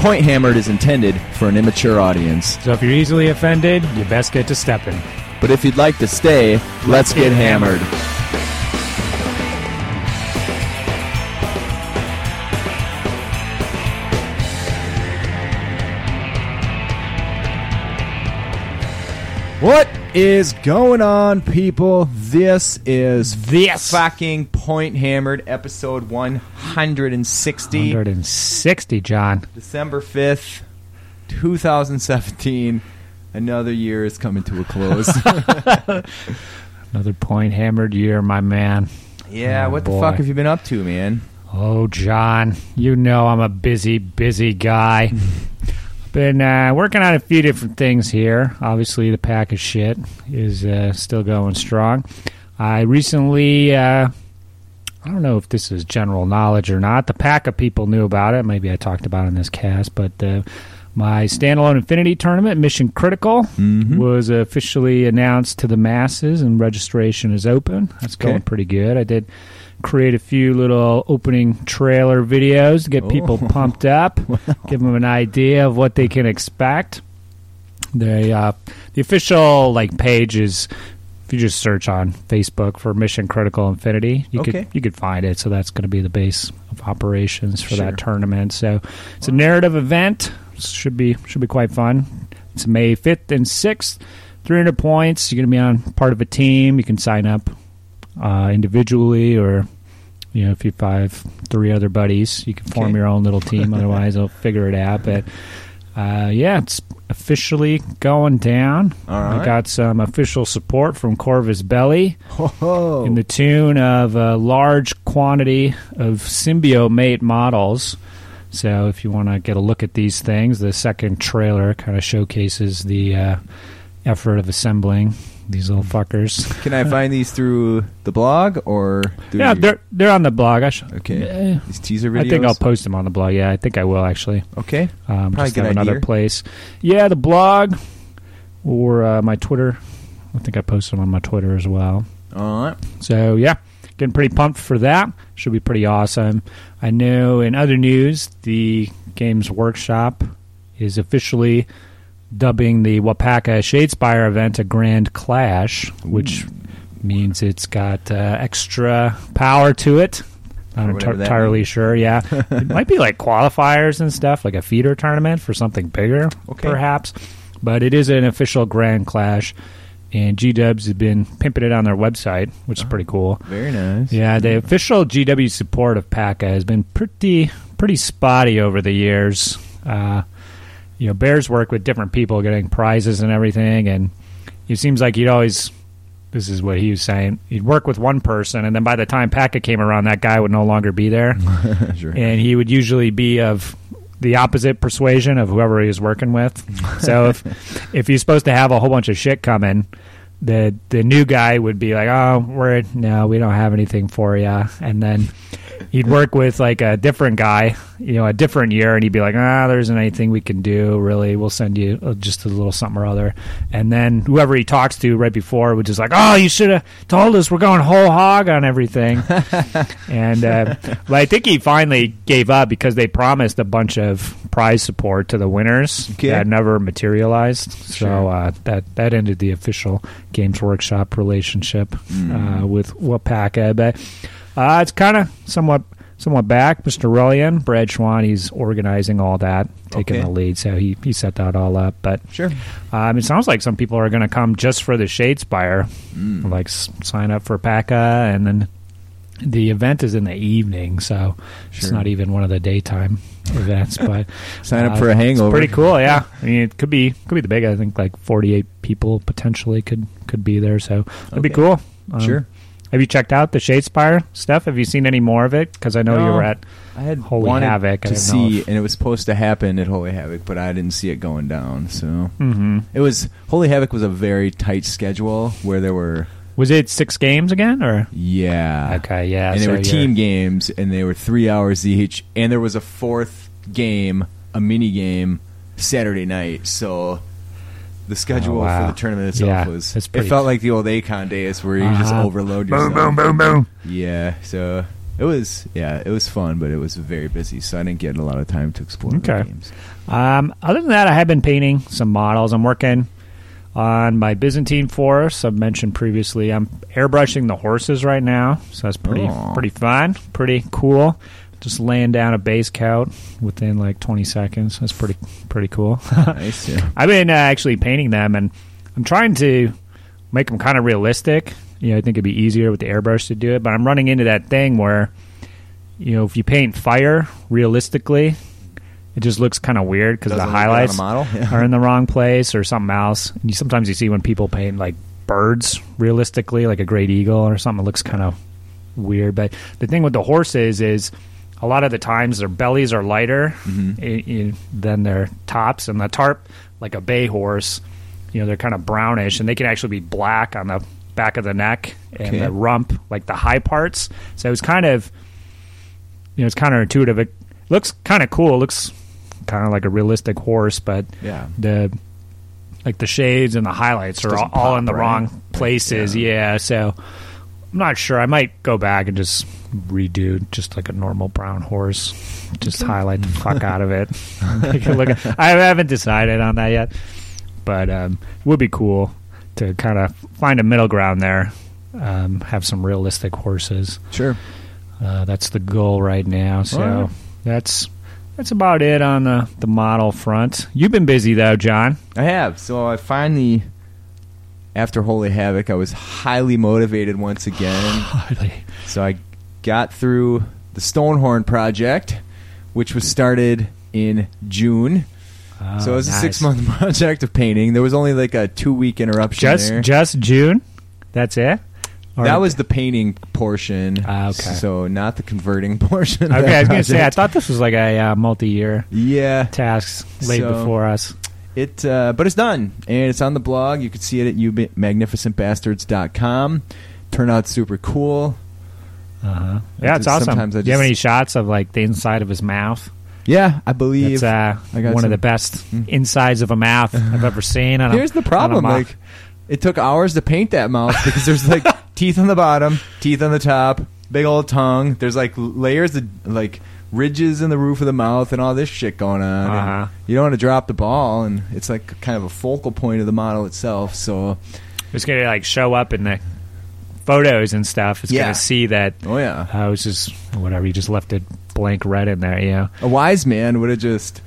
Point Hammered is intended for an immature audience. So if you're easily offended, you best get to stepping. But if you'd like to stay, let's get hammered. What is going on, people? This is This. fucking Point Hammered, episode 160, 160, John. December 5th, 2017. Another year is coming to a close. Another point hammered year, my man. yeah, Oh, what the fuck have you been up to, man? Oh, John, you know I'm a busy, busy guy. Been uh, working on a few different things here. Obviously, the pack of shit is uh, still going strong. I recently, uh, I don't know if this is general knowledge or not. The pack of people knew about it. Maybe I talked about it in this cast, but uh, my standalone Infinity tournament, Mission Critical, Mm-hmm. was officially announced to the masses, and registration is open. That's Okay. going pretty good. I did create a few little opening trailer videos to get people Oh. pumped up, give them an idea of what they can expect. The uh, the official like page is if you just search on Facebook for Mission Critical Infinity, you Okay. could you could find it. So that's going to be the base of operations for Sure. that tournament. So it's a narrative event. Should be should be quite fun. It's May fifth and sixth. 300 points. You're going to be on part of a team. You can sign up uh, individually or you know if you five three other buddies you can form Okay. your own little team. Otherwise they'll figure it out. But uh, yeah it's officially going down. All i got some official support from Corvus Belli Oh, in the tune of a large quantity of Symbiomate models. So if you want to get a look at these things the second trailer kind of showcases the uh, effort of assembling these little fuckers Can I find these through the blog or through yeah they're, they're on the blog I Okay. Eh, these teaser videos? I think I'll post them on the blog. Yeah, I think I will actually. Okay. Um, Probably just have another idea. place. Yeah, the blog or uh, my Twitter. I think I posted them on my Twitter as well. All right. So yeah, getting pretty pumped for that. Should be pretty awesome. I know in other news, the Games Workshop is officially dubbing the Wapaka Shadespire event a Grand Clash, which means it's got uh, extra power to it. Not enti- that entirely means. sure. Yeah, it might be like qualifiers and stuff, like a feeder tournament for something bigger, Okay. perhaps. But it is an official Grand Clash, and G Dubs has been pimping it on their website, which is pretty cool. Very nice. Yeah, the official GW support of PACA has been pretty pretty spotty over the years. Uh, you know, Bears work with different people getting prizes and everything, and it seems like he'd always. This is what he was saying. He'd work with one person, and then by the time PACA came around, that guy would no longer be there, sure. and he would usually be of the opposite persuasion of whoever he was working with. So if if he's supposed to have a whole bunch of shit coming, the the new guy would be like, "Oh, we're no, we don't have anything for you," and then he'd work with like a different guy, you know, a different year, and he'd be like, "Ah, there isn't anything we can do. Really, we'll send you uh, just a little something or other." And then whoever he talks to right before would just like, "Oh, you should have told us we're going whole hog on everything." and uh, but I think he finally gave up because they promised a bunch of prize support to the winners Okay. that never materialized. So uh, that that ended the official Games Workshop relationship Mm. uh, with Wapaka. But uh, it's kind of somewhat somewhat back. Mr. Rullian, Brad Schwann, he's organizing all that, taking Okay. the lead. So he he set that all up. But Sure. um, it sounds like some people are going to come just for the Shadespire, Mm. like s- sign up for PACA, and then the event is in the evening, so it's not even one of the daytime events. But Sign up uh, for a hangover. It's pretty cool, yeah. I mean, it could be could be the big. I think like forty eight people potentially could could be there, so it'd be cool. Um, Sure. Have you checked out the Shadespire stuff? Have you seen any more of it? Because I know you were at I had Holy Havoc, I to see, if- and it was supposed to happen at Holy Havoc, but I didn't see it going down. So hmm it was Holy Havoc was a very tight schedule where there were Was it six games again, or yeah okay, yeah, and they so were you're- team games, and they were three hours each, and there was a fourth game, a mini game, Saturday night. So the schedule Oh, wow. for the tournament itself Yeah, was it's it pretty- felt like the old Acon days where you just Uh-huh. overload Boom, yourself. boom, boom, boom. Yeah, so it was yeah, it was fun, but it was very busy, so I didn't get a lot of time to explore the games. Um, other than that, I have been painting some models. I'm working on my Byzantine forest. I've mentioned previously. I'm airbrushing the horses right now, so that's pretty Aw. pretty fun, pretty cool. Just laying down a base coat within like 20 seconds. That's pretty pretty cool. Nice. Yeah. I've been uh, actually painting them, and I'm trying to make them kind of realistic. You know, I think it'd be easier with the airbrush to do it, but I'm running into that thing where, you know, if you paint fire realistically, it just looks kind of weird because the Doesn't look good on a highlights. Yeah. are in the wrong place or something else. And you, sometimes you see when people paint like birds realistically, like a great eagle or something, it looks kind of weird. But the thing with the horses is a lot of the times their bellies are lighter Mm-hmm. i- i- than their tops, and the tarp, like a bay horse, you know, they're kind of brownish, and they can actually be black on the back of the neck and Okay. the rump, like the high parts. So it's kind of, you know, it's counterintuitive. It looks kind of cool. It looks kind of like a realistic horse, but Yeah. the like the shades and the highlights are all, pop, in the right? wrong places. yeah. Yeah. so I'm not sure. I might go back and just redo just like a normal brown horse, just highlight the fuck out of it. Look at- I haven't decided on that yet, but um, it would be cool to kind of find a middle ground there. Um, have some realistic horses. Sure. Uh, that's the goal right now. So Alright. that's that's about it on the the model front. You've been busy though, John. I have. So I finally, after Holy Havoc, I was highly motivated once again. Highly. so I got through the Stonehorn project, which was started in June. so it was a Oh, six month project of painting. There was only like a two week interruption Just there. just June. That's it. Or- that was the painting portion. Ah, okay. So not the converting portion. okay. I was gonna say I thought this was like a uh, multi-year Yeah. task laid So- before us. It, uh, but it's done, and it's on the blog. You can see it at youmagnificentbastards.com. Turned out super cool. Uh-huh. Yeah, it's awesome. sometimes I Do you have any shots of like the inside of his mouth? Yeah, I believe. Uh, I got one some- of the best Mm. insides of a mouth I've ever seen. on a- Here's the a problem: like, it took hours to paint that mouth because there's like teeth on the bottom, teeth on the top, big old tongue. There's like layers of like ridges in the roof of the mouth and all this shit going on. Uh-huh. You don't want to drop the ball, and it's like kind of a focal point of the model itself. So, it's gonna like show up in the photos and stuff. It's Yeah. gonna see that. oh yeah, I was just whatever. You just left it blank red in there. You know. a wise man would have just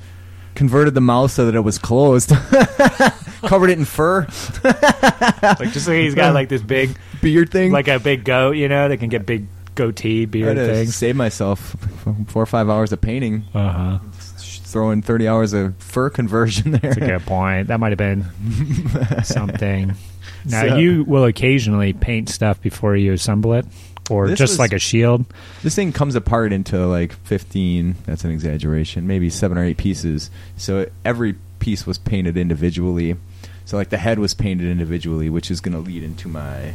converted the mouth so that it was closed, covered it in fur, like just like he's got like this big, beard thing. like a big goat. You know, they can get big goatee I beard to things. save myself four or five hours of painting. Uh huh. Throw in thirty hours of fur conversion there. That's a good point. That might have been something. Now So- you will occasionally paint stuff before you assemble it, or just was- like a shield. This thing comes apart into like fifteen. That's an exaggeration. Maybe seven or eight pieces. So every piece was painted individually. So like the head was painted individually, which is going to lead into my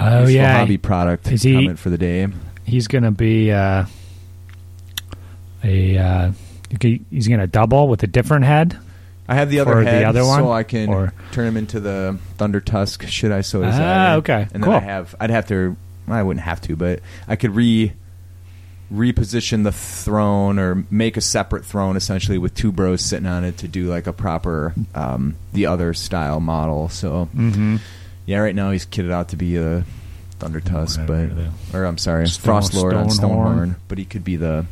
Oh yeah, hobby product Is he- comment for the day. he's gonna be uh, a. Uh, he's gonna double with a different head. I have the other the head, other one? so I can Or- turn him into the Thundertusk. Should I so Ah, desire? okay, And cool. then I have, I'd have to. I wouldn't have to, but I could re reposition the throne or make a separate throne essentially with two bros sitting on it to do like a proper um, the other style model. So Mm-hmm. Yeah, right now he's kitted out to be a Thundertusk, Whatever but or I'm sorry, Stone- Frost Lord on Stonehorn. Stonehorn, but he could be the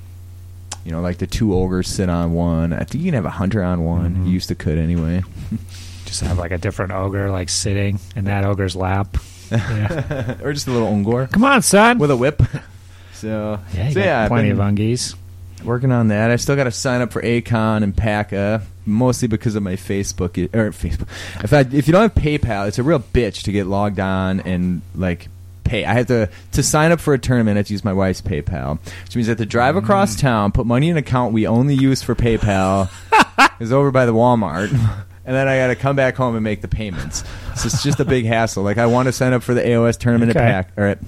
you know like the two ogres sit on one. I think you can have a hunter on one. Mhm. He used to could anyway. Just have like a different ogre like sitting in that ogre's lap. Yeah. or just a little ongor Come on, son. with a whip. So yeah, you so got yeah, plenty been of ungies. Working on that. I still got to sign up for Acon and PACA, mostly because of my Facebook or Facebook. In fact, if you don't have PayPal, it's a real bitch to get logged on and like pay. I have to to sign up for a tournament. I have to use my wife's PayPal, which means I have to drive mm. across town, put money in an account we only use for PayPal. is over by the Walmart. And then I got to come back home and make the payments. So it's just a big hassle. Like I want to sign up for the AOS tournament Okay. at PAC or at,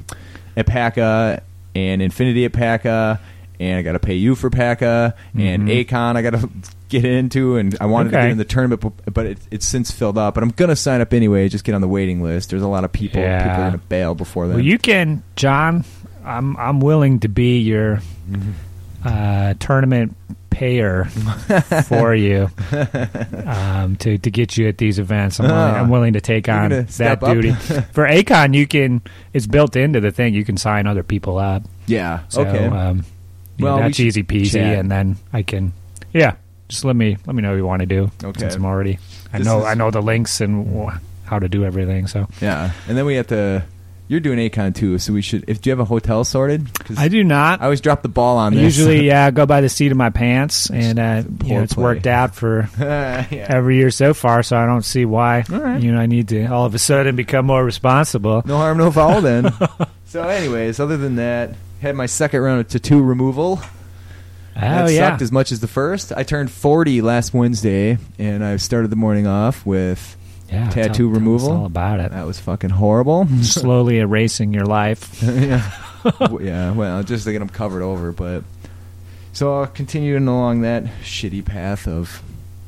at PACA and Infinity at PACA, and I got to pay you for Paka and Mhm. Acon. I got to get into, and I wanted to Okay. get in the tournament, but, but it, it's since filled up. But I'm gonna sign up anyway. Just get on the waiting list. There's a lot of people. Yeah. People are gonna bail before then. Well, you can, John. I'm I'm willing to be your uh, tournament payer for you um, to to get you at these events. I'm, willing. I'm willing to take You're on gonna that step up? duty. For Acon, you can. It's built into the thing. You can sign other people up. Yeah. So, okay. Um, you know, Well, we that's easy peasy, chat. and then I can. Yeah, just let me let me know what you want to do. Okay. Since I'm already, I This know is- I know the links and wh- how to do everything. So yeah. And then we have to. You're doing Acon too, so we should. If do you have a hotel sorted? 'Cause I do not. I always drop the ball on I this. usually yeah go by the seat of my pants, and uh, you know, it's play. worked out for yeah. every year so far. So I don't see why All right. you know I need to all of a sudden become more responsible. No harm, no foul. Then. so, anyways, other than that, had my second round of tattoo removal. Oh that yeah, sucked as much as the first. I turned 40 last Wednesday, and I started the morning off with yeah. tell- tattoo tell removal. all about it. that was fucking horrible. Slowly erasing your life. yeah, yeah. Well, just to get them covered over, but so continuing along that shitty path of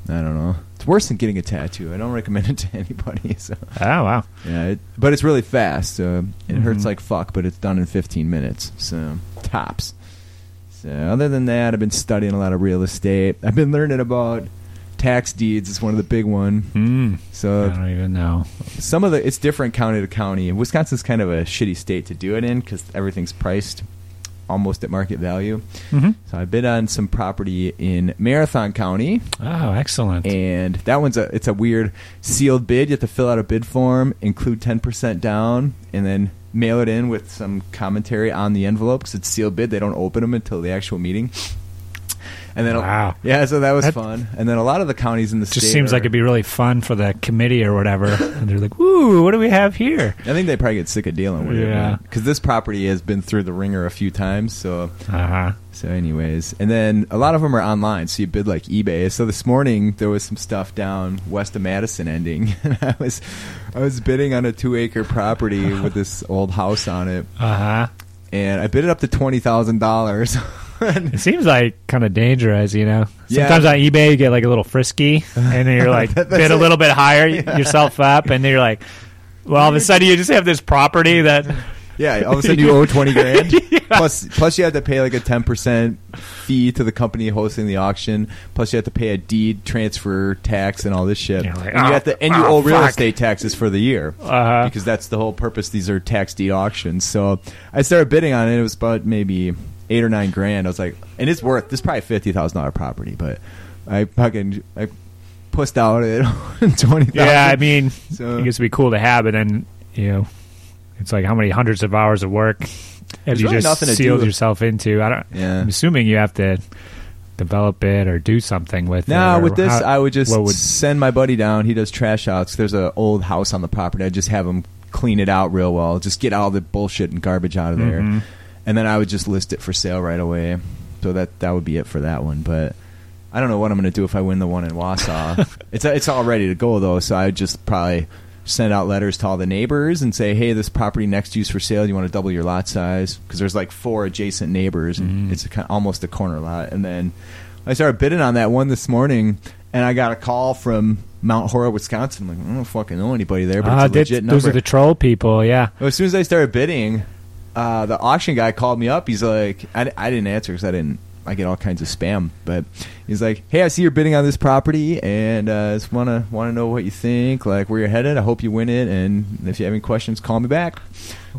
I don't know. It's worse than getting a tattoo. I don't recommend it to anybody. So Oh wow. yeah, it, but it's really fast. It hurts Mhm. like fuck, but it's done in 15 minutes. So tops. So other than that, I've been studying a lot of real estate. I've been learning about tax deeds. It's one of the big one. Mm, I don't even know. some of the it's different county to county. Wisconsin's kind of a shitty state to do it in because everything's priced almost at market value. hmm So I bid on some property in Marathon County, Oh, excellent. and that one's a it's a weird sealed bid. You have to fill out a bid form, include ten percent down, and then mail it in with some commentary on the envelope because it's sealed bid. They don't open them until the actual meeting. And then Wow. yeah, so that was That- fun. And then a lot of the counties in the state. just state seems are- like it'd be really fun for the committee or whatever. and they're like, "Ooh, what do we have here?" I think they probably get sick of dealing with Yeah. it. Because this property has been through the ringer a few times. So, Uh huh. so anyways, and then a lot of them are online, so you bid like eBay. So this morning there was some stuff down west of Madison ending, and I was, I was bidding on a two acre property with this old house on it, Uh huh. and I bid it up to twenty thousand dollars. It seems like kind of dangerous, you know. Yeah. Sometimes on eBay you get like a little frisky, and then you're like bid a little bit higher yourself up, and then you're like, well, all of a sudden you just have this property that Yeah, all of a sudden you owe twenty grand. Plus, plus you have to pay like a ten percent fee to the company hosting the auction. Plus you have to pay a deed transfer tax and all this shit. Like, and you "Oh, have to, and you oh, owe real fuck." estate taxes for the year Uh-huh. because that's the whole purpose. These are tax deed auctions. So I started bidding on it. It was about maybe eight or nine grand. I was like, and it's worth. This is probably fifty thousand dollar property, but I fucking I pushed out at twenty yeah, I mean, So- I guess it'd be cool to have, and then you know, it's like how many hundreds of hours of work have you really just nothing to sealed do. yourself into? I don't. Yeah. I'm assuming you have to develop it or do something with it. No, with this, how- I would just would- send my buddy down. He does trash outs. There's an old house on the property. I'd just have him clean it out real well. Just get all the bullshit and garbage out of there, Mhm. And then I would just list it for sale right away. So that that would be it for that one. But I don't know what I'm going to do if I win the one in Wausau. it's it's all ready to go though. So I would just probably send out letters to all the neighbors and say, hey, this property next to you for sale. You want to double your lot size because there's like four adjacent neighbors and Mhm. it's a, kind almost a corner lot. And then I started bidding on that one this morning, and I got a call from Mount Horeb, Wisconsin. I'm like, I don't fucking know anybody there, but Ah, it's a that's- legit those are the troll people. Yeah. Well, as soon as I started bidding, uh, the auction guy called me up. He's like, I, I didn't answer because I didn't. I get all kinds of spam, but he's like, "Hey, I see you're bidding on this property, and uh, just wanna wanna know what you think, like where you're headed. I hope you win it, and if you have any questions, call me back."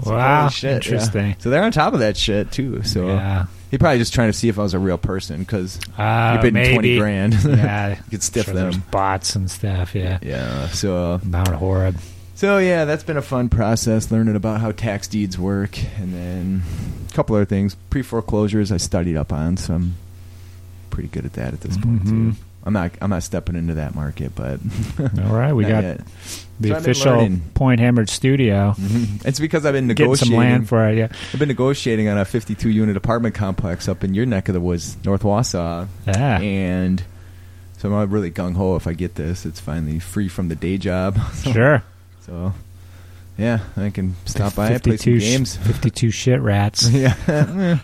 So, Wow, shit, yeah. interesting. So they're on top of that shit too. So yeah. he probably just trying to see if I was a real person because Uh, you're bidding twenty grand. yeah. you could stiff Sure them. bots and stuff. Yeah. Yeah. So Mount Horeb. So yeah, that's been a fun process learning about how tax deeds work, and then a couple other things. Pre foreclosures I studied up on, so I'm pretty good at that at this point Mhm. too. I'm not I'm not stepping into that market, but All right, we got yet. the So official. Point Hammered Studio. Mhm. It's because I've been Getting negotiating. some land for it. Yeah. I've been negotiating on a 52 unit apartment complex up in your neck of the woods, North Wausau, Yeah. and so I'm really gung ho if I get this. It's finally free from the day job. Sure. So yeah, I can stop by and play some 52 sh- games. 52 shit rats. yeah.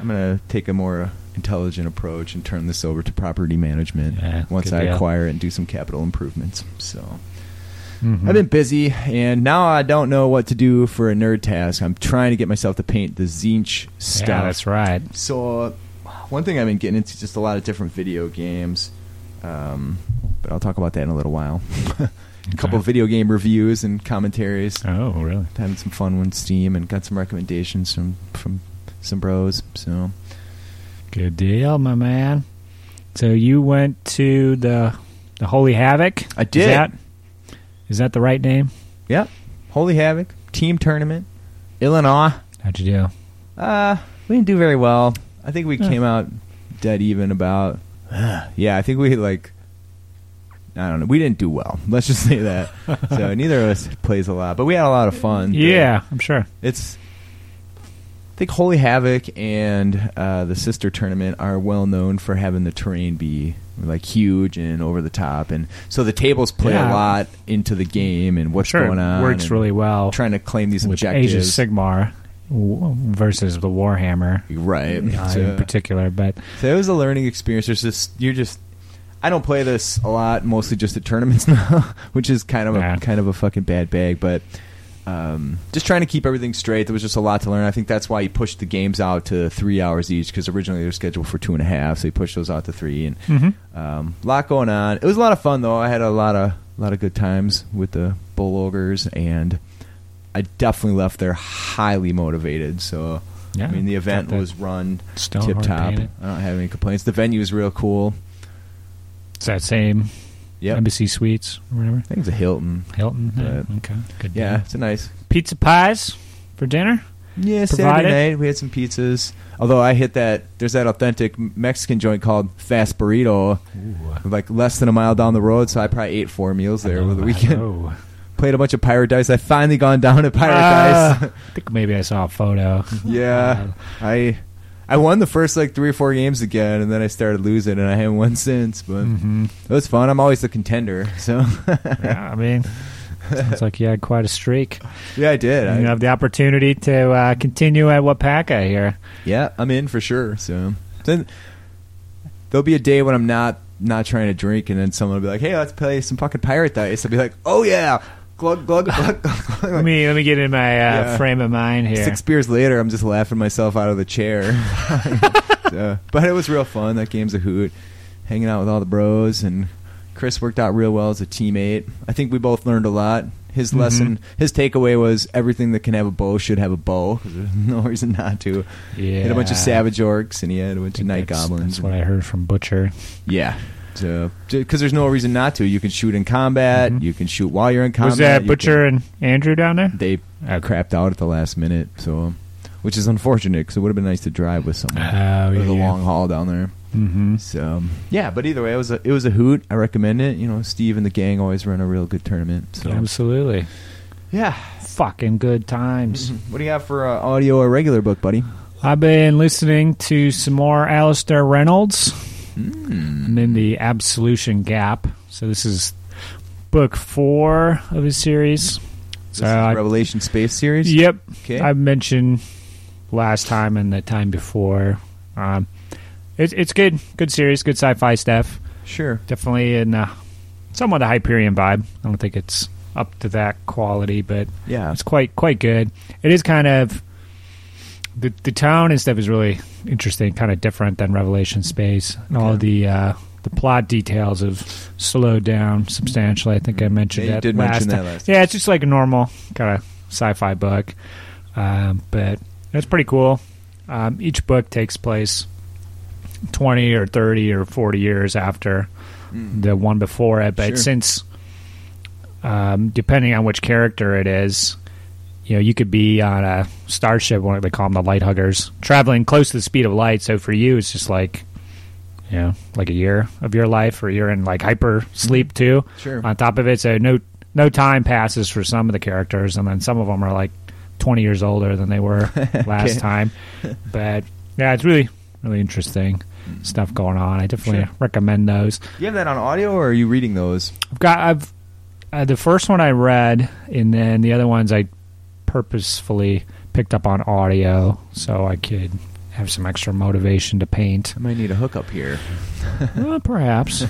I'm gonna take a more intelligent approach and turn this over to property management Yeah, once I deal. acquire it and do some capital improvements. So, Mhm. I've been busy, and now I don't know what to do for a nerd task. I'm trying to get myself to paint the Tzeentch stuff. Yeah, that's right. So, uh, one thing I've been getting into is just a lot of different video games, um, but I'll talk about that in a little while. a couple Okay. of video game reviews and commentaries. Oh, really? Having some fun with Steam and got some recommendations from from some bros. So Good deal, my man. So you went to the the Holy Havoc. I Is did. that, is that the right name? Yep. Holy Havoc team tournament, Illinois. How'd you do? Uh, we didn't do very well. I think we Huh. came out dead even about. yeah, I think we like. I don't know. We didn't do well. Let's just say that. so neither of us plays a lot, but we had a lot of fun. Yeah, I'm sure. it's. I think Holy Havoc and uh, the sister tournament are well known for having the terrain be like huge and over the top, and so the tables play Yeah. a lot into the game and what's sure, going on. works really well Trying to claim these with objectives, Age of Sigmar versus the Warhammer right? uh, So- in particular. But So it was a learning experience. There's just you're just I don't play this a lot, mostly just at tournaments now, which is kind of a kind of a fucking bad bag. But um, just trying to keep everything straight. There was just a lot to learn. I think that's why he pushed the games out to three hours each because originally they were scheduled for two and a half. So he pushed those out to three, and Mhm. um, a lot going on. It was a lot of fun though. I had a lot of a lot of good times with the bull ogres, and I definitely left there highly motivated. So. yeah, I mean, the event was run tip top. I don't have any complaints. The venue is real cool. It's that same Yep. Embassy Suites or whatever. I think it's a Hilton. Hilton. Yeah, okay, good. Yeah, deal. it's a nice. pizza pies for dinner. Yeah, Provided? Saturday night we had some pizzas. Although I hit that, there's that authentic Mexican joint called Fast Burrito, like less than a mile down the road. So I probably ate four meals there over the weekend. Played a bunch of Pirate Dice. I finally gone down at Pirate Ah, Dice. I think maybe I saw a photo. yeah, I I won the first like three or four games again, and then I started losing, and I haven't won since. But hmm it was fun. I'm always the contender, so yeah, I mean, sounds like you had quite a streak. yeah, I did. I, you have the opportunity to uh, continue at Wapaka here. Yeah, I'm in for sure. So then there'll be a day when I'm not not trying to drink, and then someone will be like, "Hey, let's play some fucking pirate dice." I'll be like, "Oh yeah." Glug glug glug. glug, glug. Let me let me get in my uh, Yeah. frame of mind here. Six beers later, I'm just laughing myself out of the chair. So, but it was real fun. That game's a hoot. Hanging out with all the bros, and Chris worked out real well as a teammate. I think we both learned a lot. His Mhm. lesson, his takeaway was everything that can have a bow should have a bow. there's no reason not to. yeah, He had a bunch of savage orcs, and he had a bunch of night that's, goblins. That's what I heard from Butcher. Yeah. Because there's no reason not to. You can shoot in combat. Mhm. You can shoot while you're in combat. Was that Butcher can- and Andrew down there? they uh, crapped out at the last minute, so which is unfortunate because it would have been nice to drive with someone. Oh, it was yeah, a long haul down there. Mm-hmm. So yeah, but either way, it was a it was a hoot. I recommend it. You know, Steve and the gang always run a real good tournament. So Absolutely. yeah. Fucking good times. What do you have for uh, audio or regular book, buddy? I've been listening to some more Alastair Reynolds. Mm. I'm in the Absolution Gap. So this is book four of his series. This So I, Revelation Space Series. yep, Okay. I mentioned last time and the time before. Um, it's it's good, good series, good sci-fi stuff. sure. Definitely in uh, somewhat a Hyperion vibe. I don't think it's up to that quality, but Yeah. it's quite quite good. It is kind of the the tone and stuff is really interesting, kind of different than Revelation Space, and all the uh, the plot details have slowed down substantially. I think I mentioned Yeah, that did last mention that time. last Yeah, it's just like a normal kind of sci-fi book, um, but it's pretty cool. Um, each book takes place twenty or thirty or forty years after Mm. the one before it, but Sure. since um, depending on which character it is, you know, you could be on a starship, what they call them, the light huggers, traveling close to the speed of light. So for you, it's just like, you know, like a year of your life, or you're in like hyper sleep too. Sure. On top of it, so no no time passes for some of the characters, and then some of them are like twenty years older than they were last Okay. time. But yeah, it's really really interesting stuff going on. I definitely Sure. recommend those. Do you have that on audio, or are you reading those? I've got I've uh, the first one I read, and then the other ones I purposefully picked up on audio so I could have some extra motivation to paint. I might need a hookup here. well, perhaps,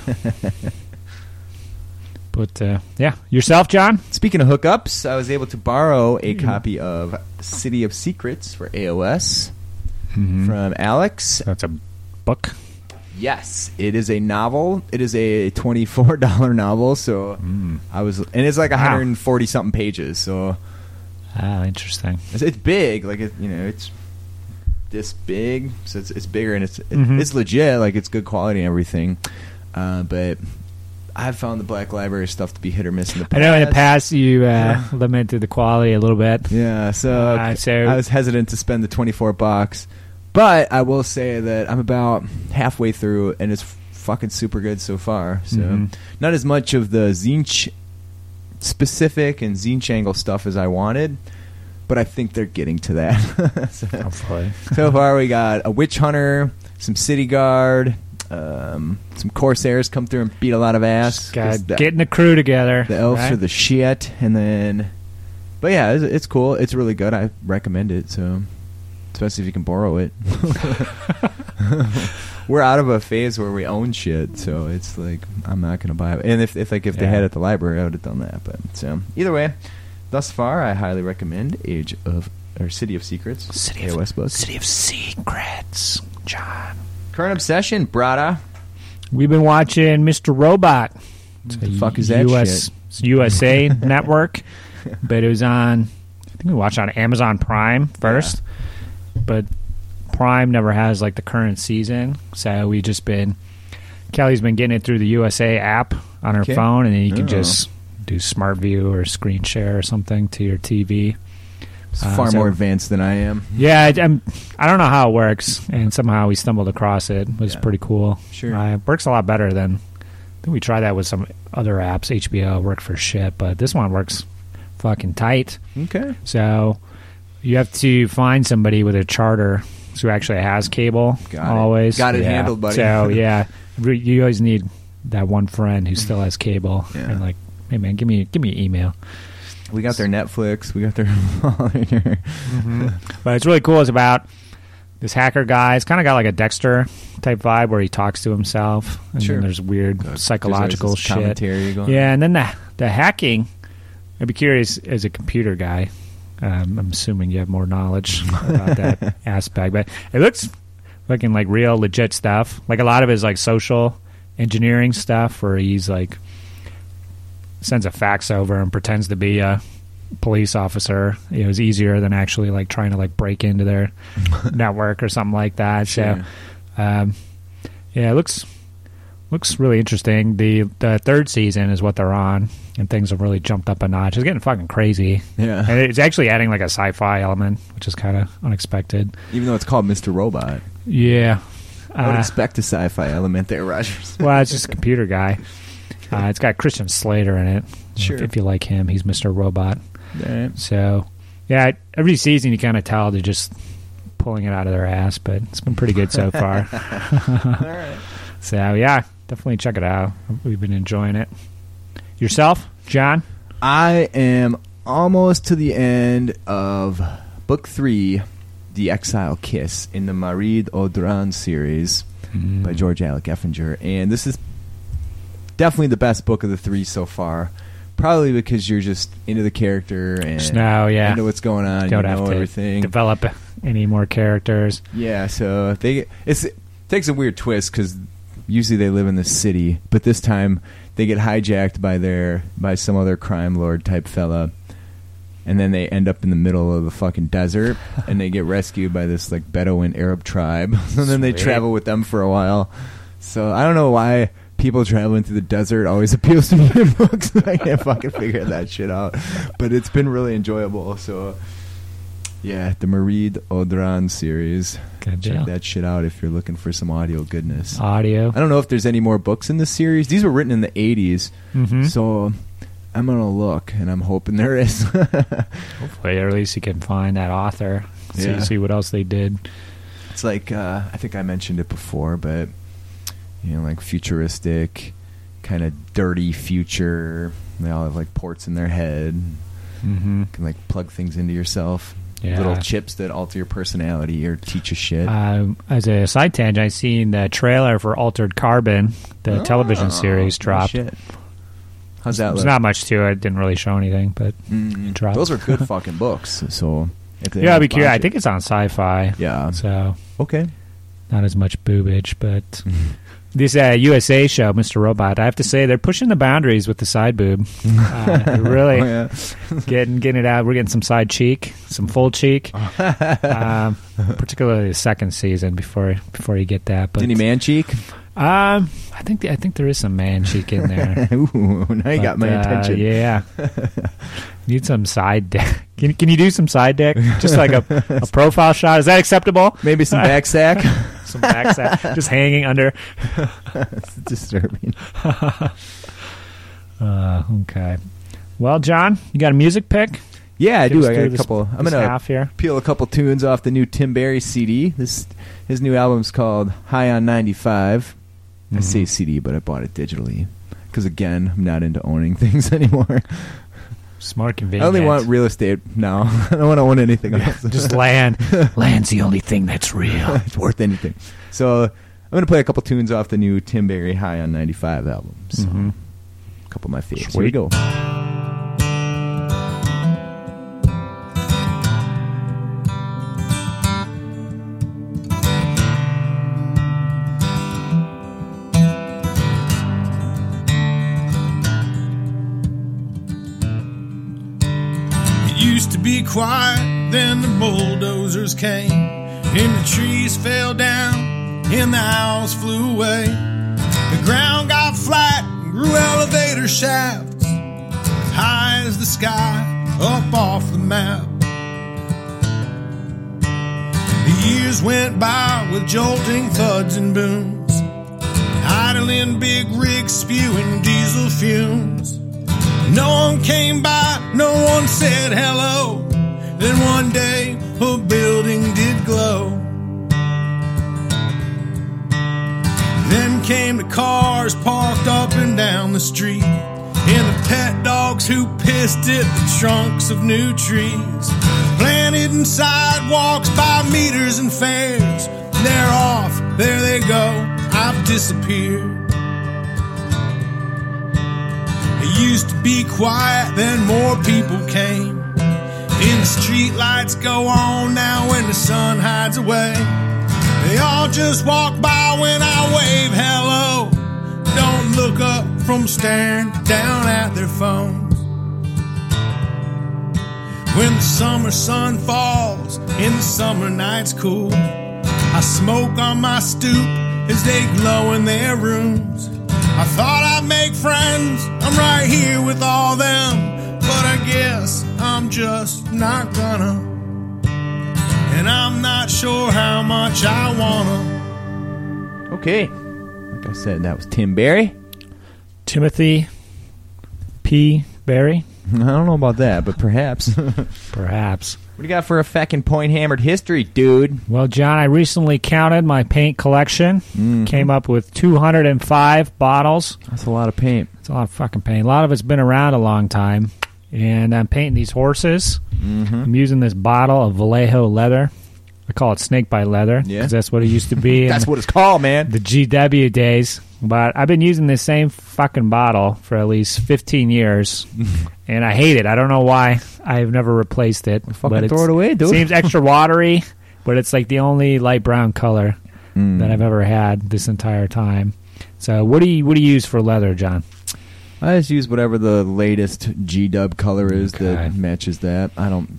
But uh, yeah, yourself, John. Speaking of hookups, I was able to borrow a hmm. copy of City of Secrets for AOS mm-hmm. from Alex. That's a book. Yes, it is a novel. It is a twenty-four dollar novel. So hmm. I was, and it's like Wow. one hundred and forty something pages. So Ah, interesting. it's, it's big. Like it, you know, it's this big. So it's, it's bigger and it's it, Mhm. it's legit. Like it's good quality and everything. Uh, but I've found the Black Library stuff to be hit or miss in the past. I know in the past you uh, limited the quality a little bit. Yeah, so, Uh, so- I was hesitant to spend the 24 bucks, but I will say that I'm about halfway through and it's fucking super good so far. So Mhm. not as much of the Tzeentch specific and Tzeentch angle stuff as I wanted, but I think they're getting to that. so, so far we got a witch hunter, some city guard, um, some corsairs come through and beat a lot of ass. The- getting the crew together. the elves right? are the shit, and then, but yeah, it's, it's cool. It's really good. I recommend it. So, especially if you can borrow it. We're out of a phase where we own shit, so it's like I'm not gonna buy it. And if if like if they had it at the library, I would have done that. But so either way, thus far, I highly recommend Age of or City of Secrets. City AOS book. City of Secrets, John. Current obsession, brada. We've been watching Mr. Robot. It's the fuck is that US, it's USA network, but it was on. I think we watched on Amazon Prime first, but Prime never has like the current season, so we just been. Kelly's been getting it through the USA app on her Okay. phone, and then you can Oh. just do Smart View or Screen Share or something to your TV. It's Uh, far so- more advanced than I am. Yeah, I, I'm, I don't know how it works, and somehow we stumbled across it. It was Yeah. pretty cool. Sure. Uh, it works a lot better than. We tried that with some other apps. HBO worked for shit, but this one works fucking tight. Okay. So you have to find somebody with a charter who actually has cable. Got it. always Got it Yeah. handled, buddy. So yeah, re- you always need that one friend who still has cable, Yeah. and like, hey man, give me give me an email. We got their Netflix. We got their. Mm-hmm. But it's really cool. It's about this hacker guy. It's kind of got like a Dexter type vibe where he talks to himself, and Sure. then there's weird psychological There's always this shit. Commentary going. Yeah, and then the the hacking. I'd be curious as a computer guy. Um, I'm assuming you have more knowledge about that aspect, but it looks looking like real legit stuff. Like a lot of his like social engineering stuff, where he's like sends a fax over and pretends to be a police officer. It was easier than actually like trying to like break into their network or something like that. Sure. So, um, yeah, it looks looks really interesting. The the third season is what they're on, and things have really jumped up a notch. It's getting fucking crazy, Yeah. and it's actually adding like a sci-fi element, which is kind of unexpected. Even though it's called Mr. Robot. Yeah. I would Uh, expect a sci-fi element there, Rogers. well, it's just a computer guy. Uh, it's got Christian Slater in it. Sure. If, if you like him, he's Mr. Robot. So, yeah, every season you kind of tell they're just pulling it out of their ass, but it's been pretty good so far. Alright. So, yeah, definitely check it out. We've been enjoying it. Yourself, John? I am almost to the end of book three, The Exile Kiss, in the Marid Audran series mm-hmm. by George Alec Effinger. And this is definitely the best book of the three so far. Probably because you're just into the character and Snow, yeah. into what's going on. Don't you have to everything. develop any more characters. Yeah, so they it's it takes a weird twist because usually they live in the city, but this time they get hijacked by their by some other crime lord type fella, and then they end up in the middle of the fucking desert, and they get rescued by this like Bedouin Arab tribe, and then they Sweet. travel with them for a while. So I don't know why people traveling through the desert always appeals to me in books. I can't fucking figure that shit out, but it's been really enjoyable. So. Yeah, the Marid Audran series. Good deal. Check that shit out if you're looking for some audio goodness. Audio. I don't know if there's any more books in this series. These were written in the 80s, Mhm. so I'm gonna look, and I'm hoping there is. Hopefully, or at least you can find that author. See, Yeah. see what else they did. it's like uh, I think I mentioned it before, but you know, like futuristic, kind of dirty future. They all have like ports in their head. Mm-hmm. You can like plug things into yourself. Yeah. Little chips that alter your personality or teach you shit. Um, as a side tangent, I seen the trailer for Altered Carbon, the television Oh, series dropped. shit. How's that There's look? not much to it. Didn't really show anything, but Mm, Try. those are good fucking books. So yeah, I'd be curious. botch I think it's on sci-fi, yeah. so Okay. not as much boobage. But Mm-hmm. This uh, USA show, Mr. Robot, I have to say they're pushing the boundaries with the side boob. Uh, really Oh, getting getting it out. We're getting some side cheek, some full cheek, um, particularly the second season before before you get that. But Any man cheek? um, I think I think there is some man cheek in there. Ooh, now you got my uh, attention. yeah. Need some side deck. Can, can you do some side deck? Just like a, a profile shot. Is that acceptable? Maybe some back sack. Some back side, just hanging under. it's disturbing. Uh, okay. Well, John, you got a music pick? Yeah, I Give do. I got a this- couple. I'm gonna half here. peel a couple tunes off the new Tim Barry CD. This his new album's called High on 95. I say. CD, but I bought it digitally because again, I'm not into owning things anymore. Smart, convenience. I only want real estate now. I don't want to own anything else. just land. Land's the only thing that's real. it's worth anything. So I'm gonna play a couple tunes off the new Tim Barry High on 95 album. So Mhm. a couple of my favorites. Here we go. Be quiet, then the bulldozers came, and the trees fell down, and the owls flew away. The ground got flat, and grew elevator shafts, high as the sky, up off the map. The years went by with jolting thuds and booms, idling big rigs spewing diesel fumes. No one came by, no one said hello. Then one day, a building did glow. Then came the cars parked up and down the street, and the pet dogs who pissed at the trunks of new trees. Planted in sidewalks by meters and fares. They're off, there they go, I've disappeared. Used to be quiet, then more people came. And the street lights go on now when the sun hides away. They all just walk by when I wave hello. Don't look up from staring down at their phones. When the summer sun falls and the summer night's cool, I smoke on my stoop as they glow in their rooms. I thought I'd make friends, I'm right here with all them, but I guess I'm just not gonna. And I'm not sure how much I wanna. Okay. Like I said, that was Tim Barry. Timothy P. Barry, I don't know about that, but perhaps perhaps. What do you got for a feckin' point hammered history, dude? Well, John, I recently counted my paint collection. Mhm. Came up with 205 bottles. That's a lot of paint. It's a lot of fucking paint. A lot of it's been around a long time. And I'm painting these horses. Mm-hmm. I'm using this bottle of Vallejo leather. I call it snake bite leather because Yeah. that's what it used to be. in That's what it's called, man. the GW days. But I've been using this same fucking bottle for at least 15 years, and I hate it. I don't know why. I've never replaced it. Fucking but throw it away, dude. Seems extra watery, but it's like the only light brown color Mm. that I've ever had this entire time. So, what do you what do you use for leather, John? I just use whatever the latest G Dub color is Okay. that matches that. I don't.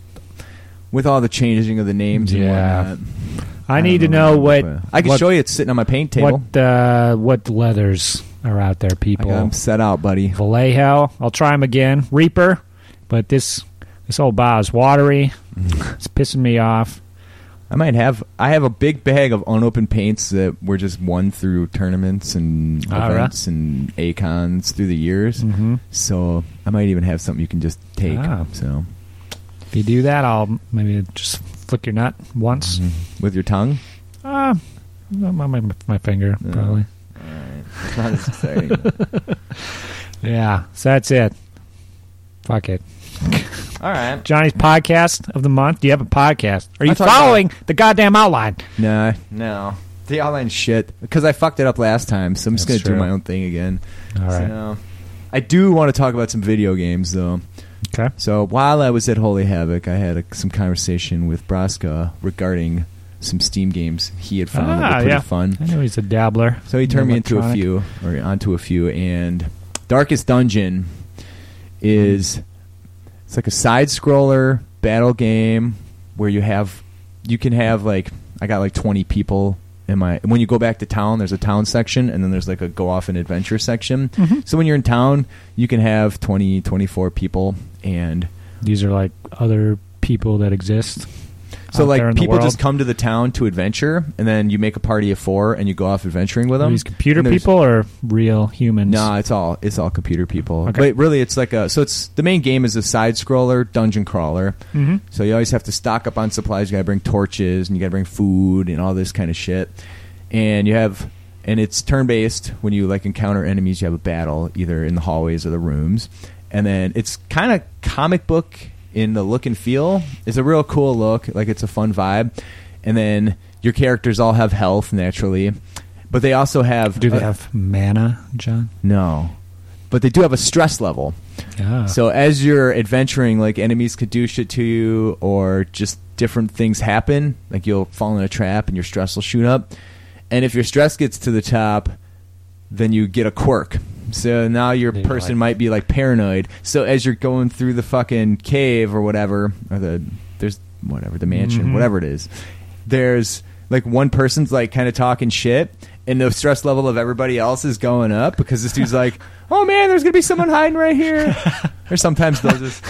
With all the changing of the names Yeah. and whatnot. I, need to know what I can what, show you. It's sitting on my paint table. what uh, what leathers are out there, I people. got 'em set out, buddy. Vallejo. I'll try them again. Reaper, but this this old bottle is watery. it's pissing me off. I might have. I have a big bag of unopened paints that were just won through tournaments and All right. events and acons through the years. hmm So I might even have something you can just take. Ah. So If you do that, I'll maybe just flick your nut once. mhm. with your tongue. Ah, my, my, my finger Yeah. probably. It's not as exciting. Yeah, so that's it. Fuck it. All right. Johnny's podcast of the month. Do you have a podcast? Are you I talk following the goddamn outline? No, no. The outline shit because I fucked it up last time, so I'm just That's gonna true. do my own thing again. All right. So, I do want to talk about some video games though. Okay. So while I was at Holy Havoc, I had a, some conversation with Braska regarding some Steam games he had found that Ah, were pretty yeah. fun. I know he's a dabbler. So he turned me into a few, or onto a few, and Darkest Dungeon is it's like a side scroller battle game where you have you can have like I got like twenty people in I? when you go back to town there's a town section and then there's like a go off and adventure section. Mhm. So when you're in town you can have 20, 24 people and These are like other people that exist. So out there in like people just come to the town to adventure and then you make a party of four and you go off adventuring with Are them. these computer And there's- people or real humans? No, it's all it's all computer people. Okay. But really, it's like a so it's the main game is a side scroller dungeon crawler. hmm So you always have to stock up on supplies. You got to bring torches and you got to bring food and all this kind of shit. And you have and it's turn based. When you like encounter enemies, you have a battle either in the hallways or the rooms. And then it's kind of comic book in the look and feel. It's a real cool look. Like it's a fun vibe. And then your characters all have health naturally, but they also have Do they uh, have mana, John? no, but they do have a stress level. Yeah. So as you're adventuring, like enemies could do shit to you, or just different things happen. Like you'll fall in a trap and your stress will shoot up. And if your stress gets to the top, then you get a quirk. So now your person like- might be like paranoid. So as you're going through the fucking cave or whatever, or the there's whatever the mansion, Mhm. whatever it is, there's like one person's like kind of talking shit, and the stress level of everybody else is going up because this dude's like, "Oh man, there's gonna be someone hiding right here." or sometimes they'll just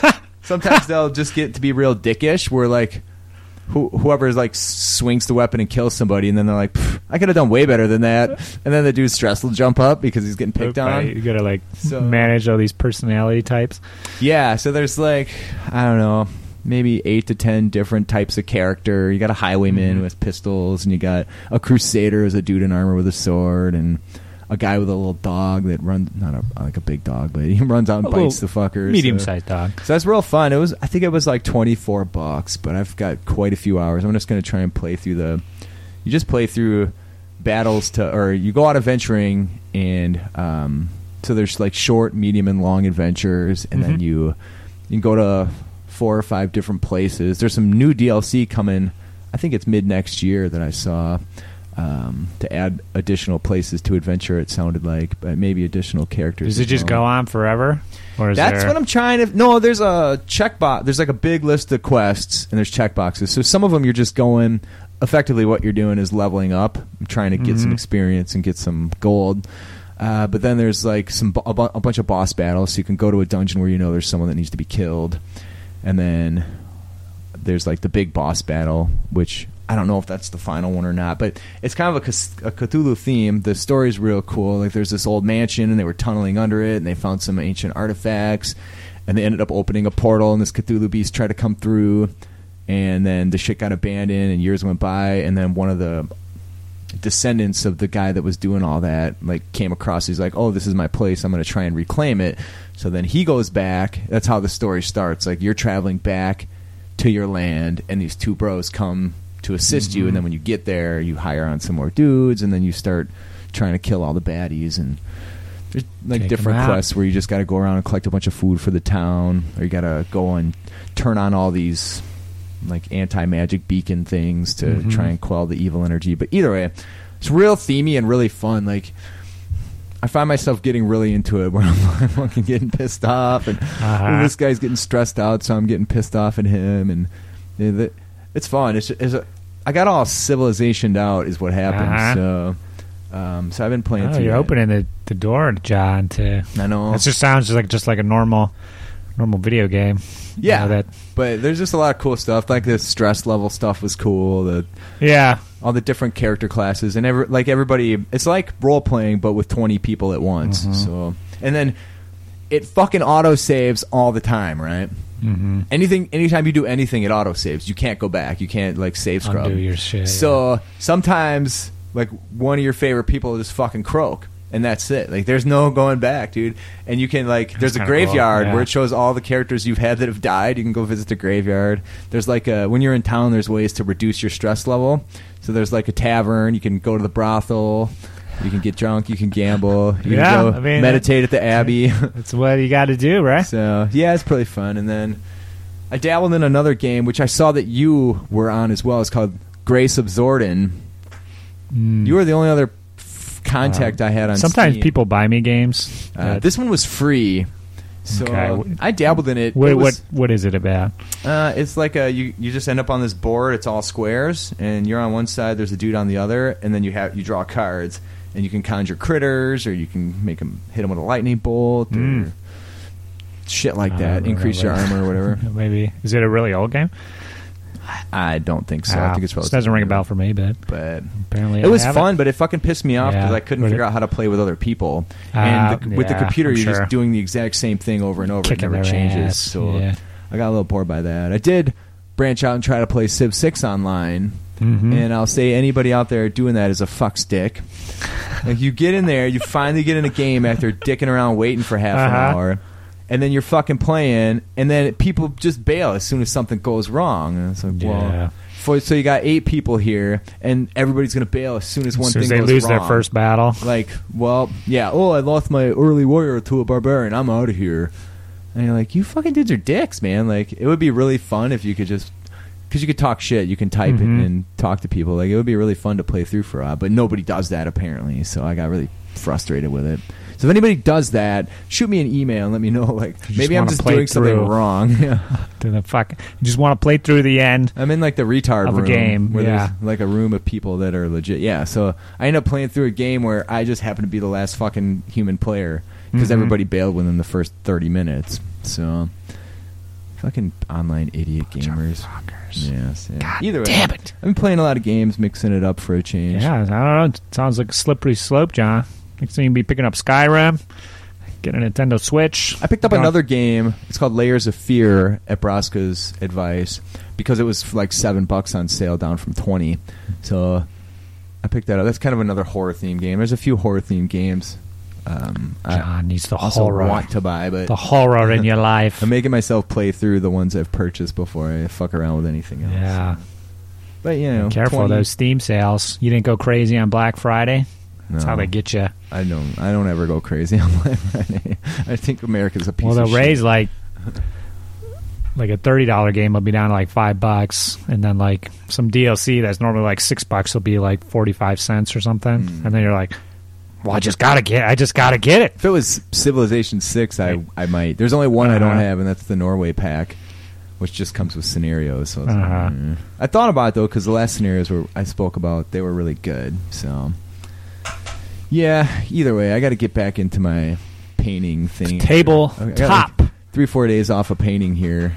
sometimes they'll just get to be real dickish, where like who, whoever is like swings the weapon and kills somebody, and then they're like, "I could have done way better than that," and then the dude's stress will jump up because he's getting picked Right, on. You gotta like So- manage all these personality types. Yeah, so there's like I don't know, maybe eight to ten different types of character. You got a highwayman Mhm. with pistols, and you got a crusader as a dude in armor with a sword, and a guy with a little dog that runs not a, like a big dog, but he runs out and A bites the fuckers. Medium so- sized dog. So that's real fun. It was I think it was like twenty four bucks, but I've got quite a few hours. I'm just gonna try and play through the. You just play through battles to, or you go out adventuring, and um, so there's like short, medium, and long adventures, and then Mhm. you you can go to four or five different places. There's some new DLC coming. I think it's mid next year that I saw. Um, to add additional places to adventure, it sounded like, but maybe additional characters. Does it just well. go on forever? Or is That's there, what I'm trying to. No, there's a check box. There's like a big list of quests, and there's check boxes. So some of them you're just going. Effectively, what you're doing is leveling up, trying to get some Mhm. experience and get some gold. Uh, but then there's like some a, bu- a bunch of boss battles. So you can go to a dungeon where you know there's someone that needs to be killed, and then there's like the big boss battle, which I don't know if that's the final one or not, but it's kind of a, a Cthulhu theme. The story's real cool. Like there's this old mansion, and they were tunneling under it, and they found some ancient artifacts, and they ended up opening a portal, and this Cthulhu beast tried to come through, and then the shit got abandoned, and years went by, and then one of the descendants of the guy that was doing all that like came across. He's like oh this is my place. I'm going to try and reclaim it. So then he goes back. That's how the story starts. Like you're traveling back to your land and these two bros come to assist you and then when you get there you hire on some more dudes and then you start trying to kill all the baddies and there's like Take different quests where you just got to go around and collect a bunch of food for the town or you got to go and turn on all these like anti-magic beacon things to Mhm. try and quell the evil energy but either way it's real themey and really fun like I find myself getting really into it where I'm fucking getting pissed off and Uh-huh. this guy's getting stressed out, so I'm getting pissed off at him, and it's fun. It's, it's a, I got all civilizationed out, is what happened. Uh-huh. So, um, so I've been playing. Oh, you're that. opening the, the door, John. To I know. it just sounds just like just like a normal normal video game. You yeah, know, that but there's just a lot of cool stuff. Like the stress level stuff was cool. The yeah. all the different character classes and every, like everybody it's like role playing but with 20 people at once Mhm. so and then it fucking auto saves all the time right Mm-hmm. anything anytime you do anything it auto saves you can't go back. You can't like save scrub. Undo your shit. so sometimes like one of your favorite people will just fucking croak and that's it. Like there's no going back dude. And you can like there's a kinda cool, graveyard yeah. where it shows all the characters you've had that have died. You can go visit the graveyard. There's like a when you're in town there's ways to reduce your stress level. So there's like a tavern. You can go to the brothel You can get drunk. You can gamble. You Yeah, can go I mean, meditate at the Abbey. That's what you got to do, right? so yeah, it's pretty fun. And then I dabbled in another game, which I saw that you were on as well. It's called Grace of Zordon. Mm. You were the only other f- contact I had on. Sometimes Steam. people buy me games. Uh, this one was free, so Okay. I dabbled in it. what, It what what is it about? Uh, it's like a you, you just end up on this board. It's all squares, and you're on one side. There's a dude on the other, and then you have you draw cards, and you can conjure critters, or you can make them hit them with a lightning bolt, or Mm. shit like I that. Increase your armor or whatever. Maybe is it a really old game? I don't think so. I Ah, think it's doesn't ring a bell for me, but But apparently it I was fun, but it fucking pissed me off because Yeah, I couldn't figure it- out how to play with other people. Ah, and the, with the computer, I'm you're sure. just doing the exact same thing over and over. Kicking it never changes. ass, So yeah. I got a little bored by that. I did branch out and try to play Civ Six online. Mhm. And I'll say anybody out there doing that is a fuck stick. like you get in there, you finally get in a game after dicking around waiting for half an Uh-huh. hour, and then you're fucking playing, and then people just bail as soon as something goes wrong. And it's like, Yeah. well, for, so you got eight people here, and everybody's gonna bail as soon as one as soon thing as they lose wrong. their first battle. Like, well, yeah. Oh, I lost my early warrior to a barbarian. I'm out of here. And you're like, you fucking dudes are dicks, man. Like, it would be really fun if you could just, because you could talk shit. You can type it Mhm. and talk to people. Like, it would be really fun to play through for a. But nobody does that apparently. So I got really frustrated with it. So if anybody does that, shoot me an email and let me know. Like, You just maybe I'm just doing something wrong. Yeah. To the fuck, you just want to play through the end. I'm in like the retard Of a room game, where yeah. there's like a room of people that are legit. Yeah, so I end up playing through a game where I just happen to be the last fucking human player because Mhm. everybody bailed within the first 30 minutes. So fucking online idiot gamers. Yes. Yeah. God Either way, damn it. I've been playing a lot of games, mixing it up for a change. Yeah, I don't know. It sounds like a slippery slope, John. Next thing you'll be picking up Skyrim, get a Nintendo Switch. I picked up Going- another game. It's called Layers of Fear at Broska's advice because it was like seven bucks on sale, down from twenty. So I picked that up. That's kind of another horror theme game. There's a few horror themed games. Um, I needs the also horror, want to buy, but the horror in your life. I'm making myself play through the ones I've purchased before I fuck around with anything else. yeah, but you know, careful 20 those Steam sales. You didn't go crazy on Black Friday. That's No, how they get you. I don't. I don't ever go crazy on Black Friday. I think America's a piece Well, they'll shit. raise like like a thirty dollar game will be down to like five bucks, and then like some DLC that's normally like six bucks will be like forty five cents or something, Hmm. and then you're like, "Well, I just gotta get, I just gotta get it." If it was Civilization Six, I I might. There's only one I don't Uh-huh. have, and that's the Norway pack, which just comes with scenarios. So like, Uh-huh. mm. I thought about it though because the last scenarios were I spoke about they were really good. So yeah, either way, I got to get back into my painting thing. Table I got, like, top. three four days off of painting here,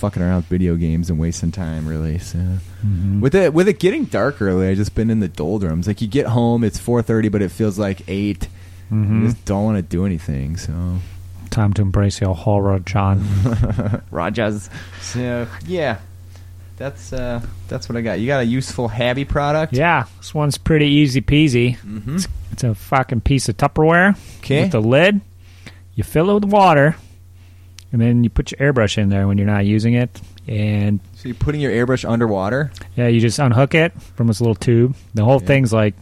fucking around with video games and wasting time really. So. Mhm. With it with it getting dark early, I just been in the doldrums. Like you get home, it's four thirty, but it feels like eight. Mhm. You just don't want to do anything. So Time to embrace your horror, John. Rogers. So yeah, that's uh, that's what I got. You got a useful hobby product? yeah, this one's pretty easy peasy. Mm-hmm. It's a fucking piece of Tupperware Okay. with a lid. You fill it with water, and then you put your airbrush in there when you're not using it, and So you're putting your airbrush underwater. Yeah, you just unhook it from this little tube. The whole Yeah. thing's like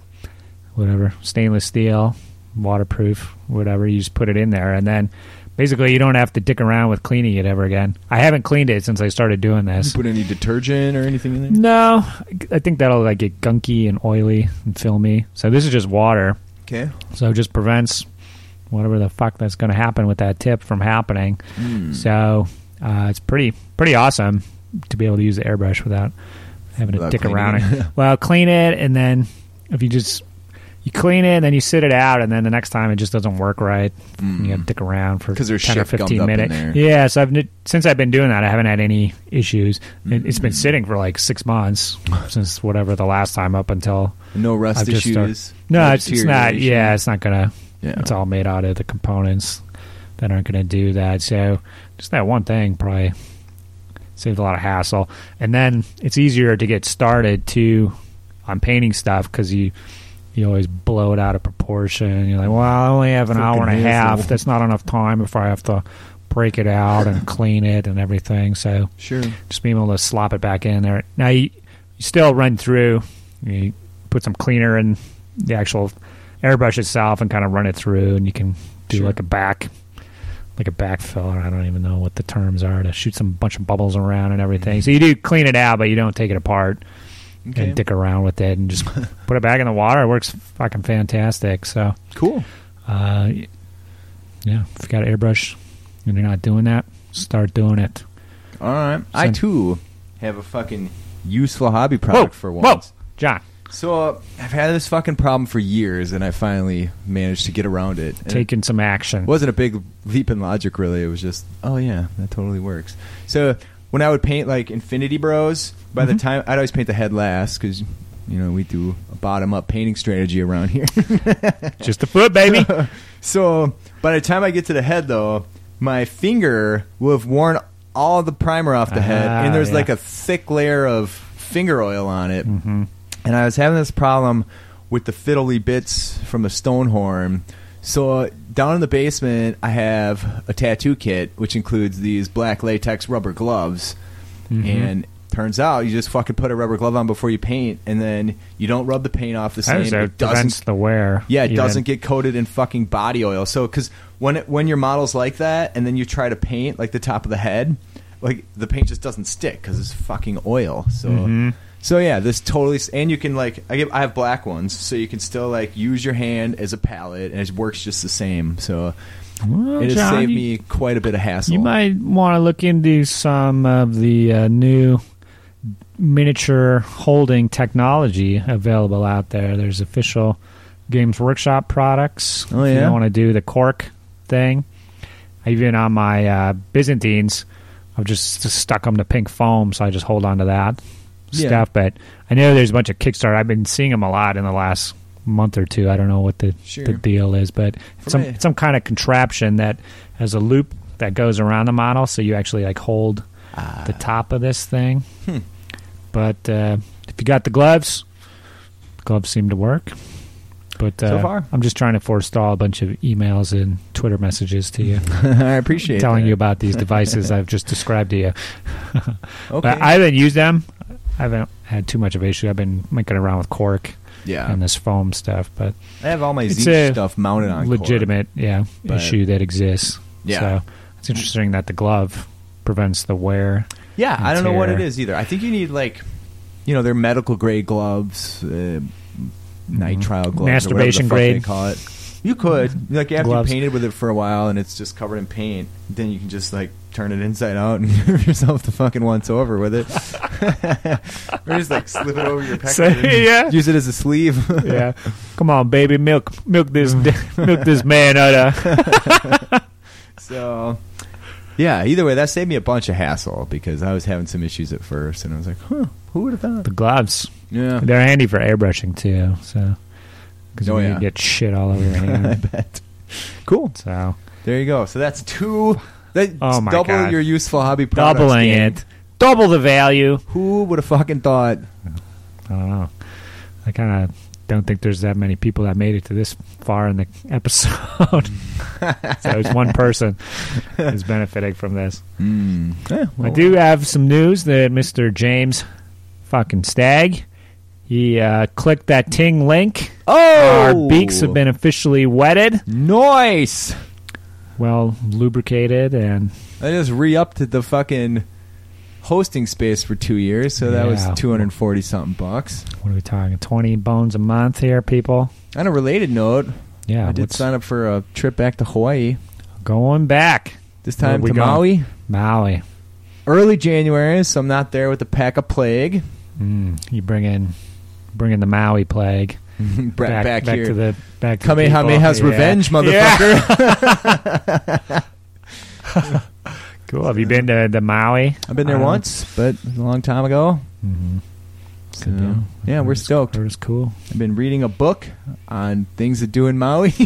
whatever, stainless steel, waterproof, whatever. You just put it in there and then basically you don't have to dick around with cleaning it ever again. I haven't cleaned it since I started doing You this. put any detergent or anything in there? No, I think that'll like get gunky and oily and filmy. So this is just water. Okay. So it just prevents whatever the fuck that's going to happen with that tip from happening. Mm. So uh, it's pretty pretty awesome to be able to use the airbrush without having to Without dick around it. well, clean it, and then if you just you clean it, and then you sit it out, and then the next time it just doesn't work right. Mm. You have to dick around for 'Cause there's ten or fifteen minutes. Yeah, so I've since I've been doing that, I haven't had any issues. It, it's been Mm. sitting for like six months since whatever the last time up until No rust issues. started- no, it's, it's not. Yeah, it's not gonna. Yeah. It's all made out of the components that aren't going to do that. So just that one thing probably saved a lot of hassle. And then it's easier to get started too on painting stuff because you you always blow it out of proportion. You're like, well, I only have an hour and a half. hassle. That's not enough time if I have to break it out and clean it and everything. So Sure. just being able to slop it back in there. Now you, you still run through. You put some cleaner in the actual airbrush itself and kind of run it through, and you can do Sure. like a back, like a backfill. I don't even know what the terms are to shoot some bunch of bubbles around and everything. So you do clean it out, but you don't take it apart Okay. and dick around with it and just put it back in the water. It works fucking fantastic. So, Cool. uh, yeah, if you got an airbrush and you're not doing that, start doing it. All right. I too have a fucking useful hobby product for whoa, once. John, So uh, I've had this fucking problem for years, and I finally managed to get around it. And taking some action. It wasn't a big leap in logic, really. It was just, oh yeah, that totally works. So when I would paint like Infinity Bros, by the Mhm. time I'd always paint the head last because you know we do a bottom up painting strategy around here. Just a foot, baby. so by the time I get to the head, though, my finger will have worn all the primer off the head, Ah, and there's yeah. like a thick layer of finger oil on it. hmm And I was having this problem with the fiddly bits from the Stonehorn. So uh, down in the basement, I have a tattoo kit, which includes these black latex rubber gloves. Mhm. And turns out you just fucking put a rubber glove on before you paint, and then you don't rub the paint off the same. It prevents doesn't the wear. yeah, it even. doesn't get coated in fucking body oil. So, because when it, when your model's like that, and then you try to paint like the top of the head, like the paint just doesn't stick because it's fucking oil. So, Mhm. So yeah, this totally, and you can like I give I have black ones, so you can still like use your hand as a palette, and it works just the same. So, Well, it has John, saved you- me quite a bit of hassle. You might want to look into some of the uh, new miniature holding technology available out there. There's official Games Workshop products. Oh, yeah, If you don't want to do the cork thing. Even on my uh, Byzantines, I've just, just stuck them to pink foam, so I just hold on to that Yeah. stuff. But I know there's a bunch of Kickstarter. I've been seeing them a lot in the last month or two. I don't know what the, Sure. the deal is, but some me- some kind of contraption that has a loop that goes around the model, so you actually like hold Ah. the top of this thing. Hmm. But uh, if you got the gloves, the gloves seem to work. But uh, So far. I'm just trying to forestall a bunch of emails and Twitter messages to you, I appreciate telling that. you about these devices I've just described to you. Okay, But I haven't used them. I haven't had too much of an issue. I've been making around with cork yeah, and this foam stuff, but I have all my a stuff mounted on legitimate, yeah, But- issue that exists. Yeah. So it's interesting that the glove prevents the wear. Yeah, I don't know what it is either. I think you need like, you know, they're medical grade gloves, uh, nitrile gloves, Masturbation or whatever the fuck grade. They call it. You could like after Gloves. you painted with it for a while and it's just covered in paint, then you can just like turn it inside out and give yourself the fucking once over with it, or just like slip it over your pec So, yeah. use it as a sleeve. yeah. Come on, baby, milk, milk this, mm. milk this man out of. So, yeah. Either way, that saved me a bunch of hassle because I was having some issues at first, and I was like, "Huh, who would have thought?" The gloves, Yeah, they're handy for airbrushing too. So because Oh, you yeah. get shit all over your hand. I hand. bet. Cool. so There you go. So that's two. That's Oh my double God. your useful hobby products. doubling gang. it, double the value. Who would have fucking thought? I don't know. I kind of don't think there's that many people that made it to this far in the episode. so it's one person who's benefiting from this. Mm. Yeah, I do have some news that Mr. James fucking Stag, he uh, clicked that Ting link. Oh, Our beaks have been officially wetted, nice. well lubricated, and I just re-upped the fucking hosting space for two years, so that was two hundred forty something bucks. what are we talking? Twenty bones a month here, people. On a related note, Yeah, I did what's sign up for a trip back to Hawaii. going back? This Where time we to going? Maui. Maui. Early January, so I'm not there with the pack of plague. Mm, you bring in, bring in the Maui plague back, back, here. to the back. To the Kamehameha's. Yeah. revenge, Yeah. motherfucker. Cool. Have you been to the Maui? I've been there once, but it was a long time ago. Mm-hmm. So, yeah, we're stoked. It was cool. I've been reading a book on things to do in Maui.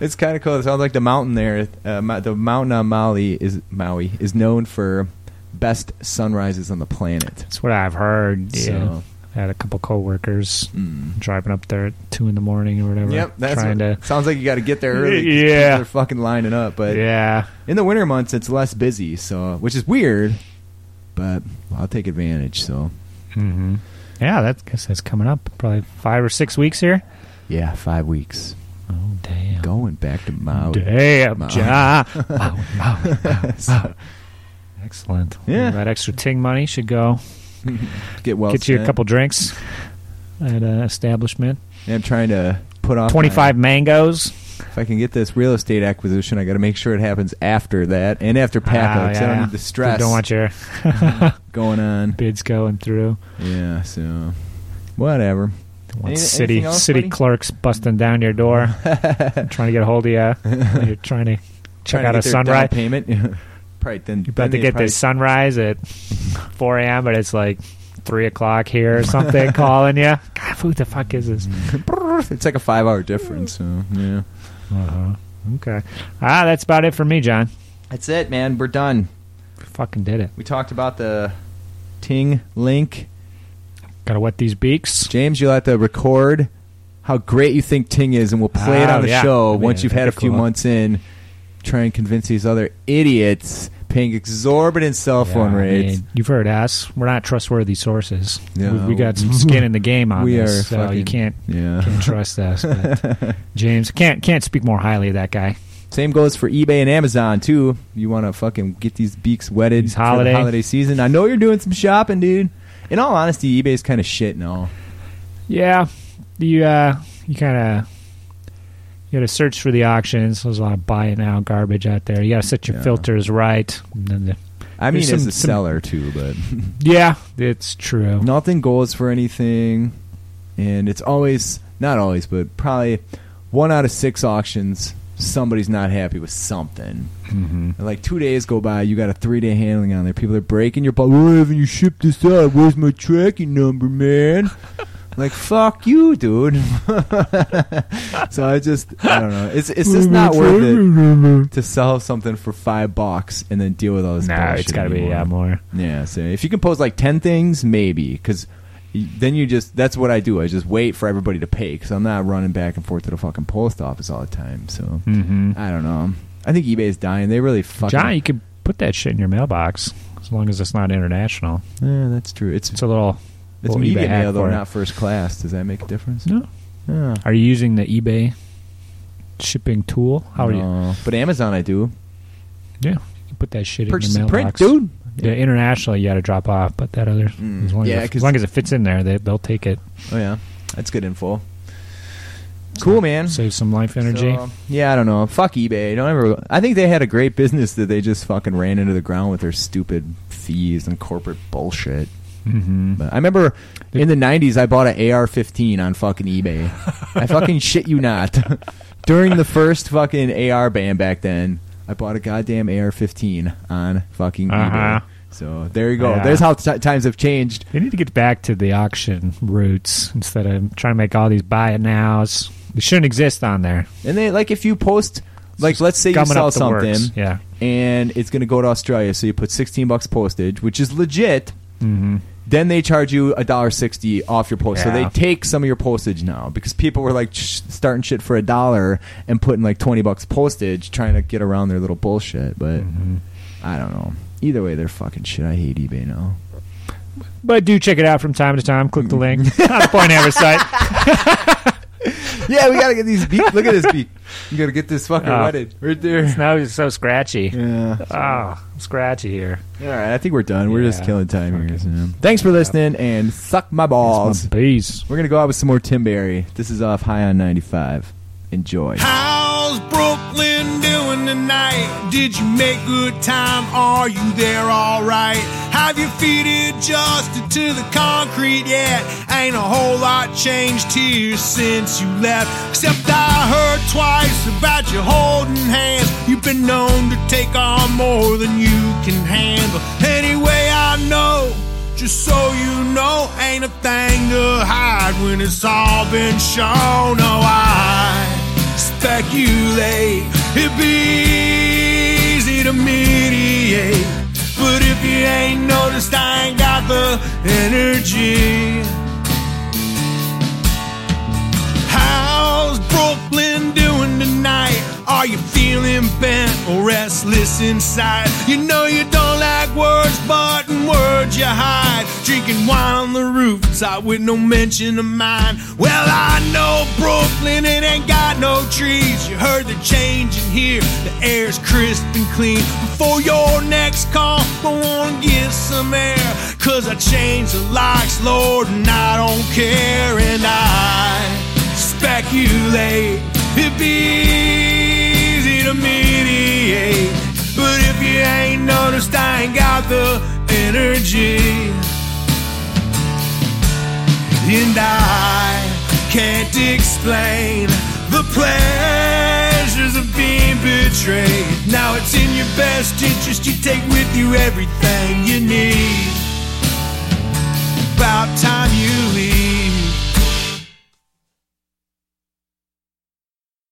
it's kind of cool. It sounds like the mountain there. Uh, the mountain on Maui is Maui is known for best sunrises on the planet. That's what I've heard. Yeah. So, I had a couple coworkers mm. driving up there at two in the morning or whatever. Yep, that's trying what, to. sounds like you got to get there early. Yeah. are fucking lining up. But yeah, in the winter months, it's less busy, so which is weird. But I'll take advantage. So hmm Yeah, that I guess that's coming up. Probably five or six weeks here. Yeah, five weeks. Oh damn! Going back to Maui. Damn, Maui. Ja. Maui, Maui, Maui, Maui. Excellent. Yeah. that extra ting money should go Get well. get you a couple drinks at an establishment. Yeah, I'm trying to put off Twenty five mangoes. if I can get this real estate acquisition, I got to make sure it happens after that and after PACA. Ah, 'cause I don't need the stress Don't want your going on. bids going through. Yeah, so whatever. Don't Any- city else, city buddy? clerks busting down your door, trying to get a hold of you. You're trying to check Trying out to a get their sunrise. payment. Probably then You're about to get this sunrise at 4 a.m., but it's like 3 o'clock here or something calling you. God, who the fuck is this? It's like a five hour difference. So yeah, Uh-huh. Okay. Ah, that's about it for me, John. that's it, man. We're done. Fucking did it. We talked about the Ting link. Gotta wet these beaks. James, you'll have to record how great you think Ting is, and we'll play it Oh, on the yeah. show That'd be- once you've had a few cool. months in. Try and convince these other idiots paying exorbitant cell phone Yeah, I rates. mean, you've heard us. We're not trustworthy sources. Yeah. we, we got some skin in the game on we this, are so fucking, you can't Yeah. can't trust us. James can't can't speak more highly of that guy. Same goes for eBay and Amazon too. You want to fucking get these beaks wetted These for holiday- the holiday season. I know you're doing some shopping, dude. In all honesty, eBay's kind of shit and all. Yeah, you uh, you kind of you got to search for the auctions. There's a lot of buy it now garbage out there. You got to set your Yeah. filters right. The, I mean, There's as a some- seller too, but yeah, it's true. nothing goes for anything, and it's always not always, but probably one out of six auctions. Somebody's not happy with something. Mm-hmm. Like two days go by, you got a three day handling on there. People are breaking your. Why haven't you shipped this out? Where's my tracking number, man? like fuck you, dude. so I just I don't know. It's it's just not worth it to sell something for five bucks and then deal with all this. Bullshit it's got to be anymore. yeah more. Yeah, so if you can post like 10 things, maybe. Because then you just, that's what I do. I just wait for everybody to pay because I'm not running back and forth to the fucking post office all the time. So Mm-hmm. I don't know. I think eBay's dying. They really fucking. John, you could put that shit in your mailbox as long as it's not international. Yeah, that's true. It's, It's a little. It's little media mail, though, not first class. Does that make a difference? No. Yeah. Are you using the eBay shipping tool? How are you? But Amazon, I do. Yeah, you put that shit Purchase in your print, mailbox. dude. The internationally you got to drop off, but that other, Mm, as, long yeah, as, as long as it fits in there, they, they'll take it. Oh, yeah. That's good info. Cool, man. Save some life energy. So, yeah, I don't know. Fuck eBay. Don't ever. I think they had a great business that they just fucking ran into the ground with their stupid fees and corporate bullshit. Mm-hmm. I remember in the '90s, I bought an AR-15 on fucking eBay. I fucking shit you not. During the first fucking AR ban back then, I bought a goddamn AR-15 on fucking Uh-huh. eBay. So there you go. Yeah. There's how t- times have changed. They need to get back to the auction roots instead of trying to make all these buy it nows. They shouldn't exist on there. And they like if you post, like let's say you sell something. works. Yeah. and it's going to go to Australia. So you put 16 bucks postage, which is legit. Mm-hmm. Then they charge you a dollar sixty off your post. So Yeah. they take some of your postage now because people were like sh- starting shit for a dollar and putting like 20 bucks postage, trying to get around their little bullshit. But Mm-hmm. I don't know. Either way, they're fucking shit. I hate eBay now. But do check it out from time to time. Click the link on the Point Hammer site. yeah, we gotta get these beak. Look at this beak. You gotta get this fucking Oh. wetted right there. Now it's so scratchy. Yeah. Oh, scratchy here. All right. I think we're done. We're just Yeah, killing time here. so. Thanks for listening and suck my balls. It's my bees. We're gonna go out with some more Tim Berry. This is off High on 95. Enjoy. How's Brooklyn tonight? Did you make good time? Are you there alright? Have your feet adjusted to the concrete yet? Ain't a whole lot changed here since you left. Except I heard twice about you holding hands. You've been known to take on more than you can handle. Anyway, I know. Just so you know, ain't a thing to hide when it's all been shown. Oh, I speculate it'd be easy to mediate. But if you ain't noticed, I ain't got the energy. Are you feeling bent or restless inside? You know you don't like words, but in words you hide. Drinking wine on the rooftop with no mention of mine. Well, I know Brooklyn, it ain't got no trees. You heard the change in here, the air's crisp and clean. Before your next call, I wanna get some air. Cause I change the locks, Lord, and I don't care. And I speculate it'd be noticed I ain't got the energy. And I can't explain the pleasures of being betrayed. Now it's in your best interest you take with you everything you need. About time you leave.